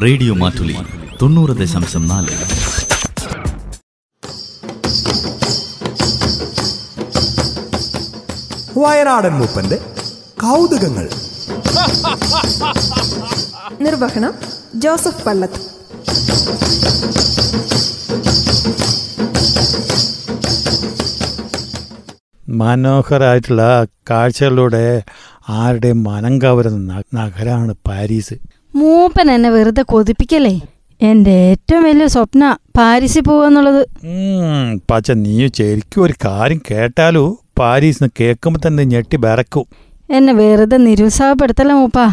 Radio Mattoli തൊണ്ണൂറ് ദശാംശം നാല്. വയനാടൻ മൂപ്പന്റെ കൗതുകങ്ങൾ. നിർവഹണം ജോസഫ് പള്ളത്ത് മനോഹരമായിട്ടുള്ള കാഴ്ചകളിലൂടെ ആരുടെയും മനം കവരുന്ന നഗരമാണ് പാരീസ്. മൂപ്പൻ എന്നെ വെറുതെ കൊതിപ്പിക്കല്ലേ? എന്റെ ഏറ്റവും വലിയ സ്വപ്ന പാരീസിൽ പോവാന്നുള്ളത് പച്ച നീ ശരിക്കും ഒരു കാര്യം കേട്ടാലോ? പാരീസ് കേൾക്കുമ്പോ തന്നെ ഞെട്ടി ബരക്കും എന്നെ വെറുതെ നിരുത്സാഹപ്പെടുത്തല്ലേ മൂപ്പാ?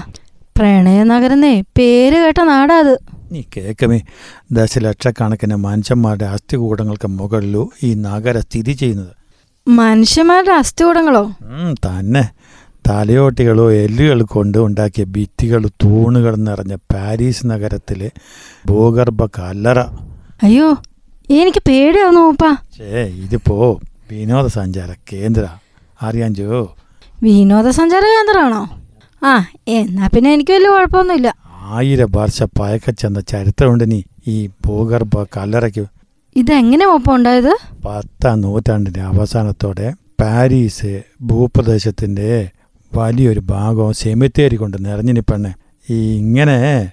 പ്രണയ നഗരന്നേ പേര് കേട്ട നാടാ അത്. നീ കേക്കമേ ദശലക്ഷക്കണക്കിന് മനുഷ്യന്മാരുടെ അസ്ഥികൂടങ്ങൾക്ക് മുകളിലോ ഈ നഗര സ്ഥിതി ചെയ്യുന്നത്. മനുഷ്യന്മാരുടെ അസ്ഥികൂടങ്ങളോ? തന്നെ. തലയോട്ടികളോ എല്ലുകൾ കൊണ്ട് ഉണ്ടാക്കിയ ഭിത്തികൾ തൂണുകൾ നിറഞ്ഞ പാരീസ് നഗരത്തിലെ ഭൂഗർഭ കല്ലറ. അയ്യോ എനിക്ക് പേടിയാവുന്നു മൂപ്പ ഛേ ഇതിപ്പോ വിനോദസഞ്ചാര കേന്ദ്ര. അറിയാൻ ജോ വിനോദസഞ്ചാര കേന്ദ്രമാണോ ആ എന്നാ പിന്നെ എനിക്ക് വലിയ കുഴപ്പമൊന്നുമില്ല. ആയിരം വർഷ പഴക്കച്ചെന്ന ചരിത്രമുണ്ട് നീ ഈ ഭൂഗർഭ കല്ലറയ്ക്ക്. ഇതെങ്ങനെ ഒപ്പം ഉണ്ടായത്? പത്താം നൂറ്റാണ്ടിന്റെ അവസാനത്തോടെ പാരീസ് ഭൂപ്രദേശത്തിന്റെ വലിയൊരു ഭാഗവും സെമിത്തേരി കൊണ്ട് നിറഞ്ഞിനി പെണ്ണെ ഈ ഇങ്ങനെ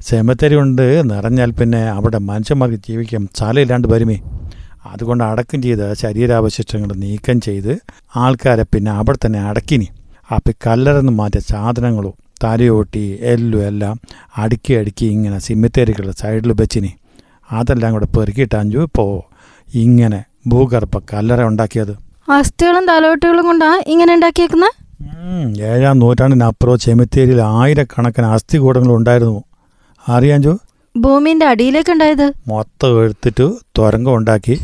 സെമിത്തേരി കൊണ്ട് നിറഞ്ഞാൽ പിന്നെ അവിടെ മനുഷ്യന്മാർക്ക് ജീവിക്കാൻ സ്ഥലമില്ലാണ്ട് വരുമേ. അതുകൊണ്ട് അടക്കം ചെയ്ത ശരീരാവശിഷ്ടങ്ങൾ നീക്കം ചെയ്ത് ആൾക്കാരെ പിന്നെ അവിടെ തന്നെ അടക്കിനി. അപ്പം കല്ലറന്ന് മാറ്റിയ സാധനങ്ങളും തലയോട്ടി എല്ലും എല്ലാം അടുക്കി അടുക്കി ഇങ്ങനെ സിമിത്തേരികളുടെ സൈഡിൽ വെച്ചിനി. അതെല്ലാം കൂടെ പെറുക്കിയിട്ടാഞ്ചു ഇപ്പോൾ ഇങ്ങനെ ഭൂഗർഭ കല്ലറ ഉണ്ടാക്കിയത്. അസ്ഥികളും തലയോട്ടികളും കൊണ്ടാണ് ഇങ്ങനെ ഉണ്ടാക്കിയേക്കുന്ന? ഉം, ഏഴാം നൂറ്റാണ്ടിനപ്പുറം ചെമിത്തേരിയിൽ ആയിരക്കണക്കിന് അസ്ഥികൂടങ്ങൾ ഉണ്ടായിരുന്നു. അറിയാൻ ജോ ഭൂമിന്റെ അടിയിലേക്ക് ഉണ്ടായത് മൊത്തം എടുത്തിട്ട് തുരങ്കം ഉണ്ടാക്കി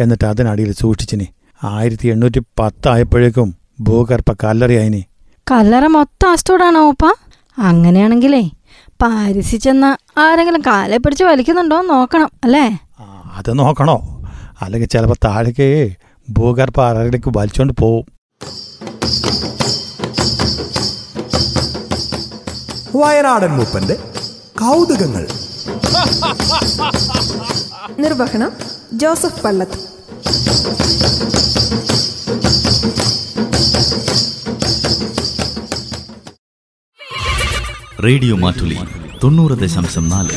എന്നിട്ട് അതിനടിയിൽ സൂക്ഷിച്ചിനി. ആയിരത്തി എണ്ണൂറ്റി പത്ത് ആയപ്പോഴേക്കും ഭൂഗർഭ കല്ലറയായിനി. കല്ലറ മൊത്തം അസ്ഥോടാണോ ഉപ്പ? അങ്ങനെയാണെങ്കിലേ പാരിസിൽ ചെന്ന ആരെങ്കിലും കാലെ പിടിച്ച് വലിക്കുന്നുണ്ടോ നോക്കണം അല്ലേ? അത് നോക്കണോ? അല്ലെങ്കിൽ ചിലപ്പോൾ താഴേക്ക് ഭൂഗർഭ അറയിലേക്ക് വലിച്ചോണ്ട് പോവും. വയനാടൻ മൂപ്പന്റെ കൗതുകങ്ങൾ. നിർവഹണം ജോസഫ് പള്ളത്ത് റേഡിയോ മാറ്റുലി തൊണ്ണൂറ് ദശാംശം നാല്.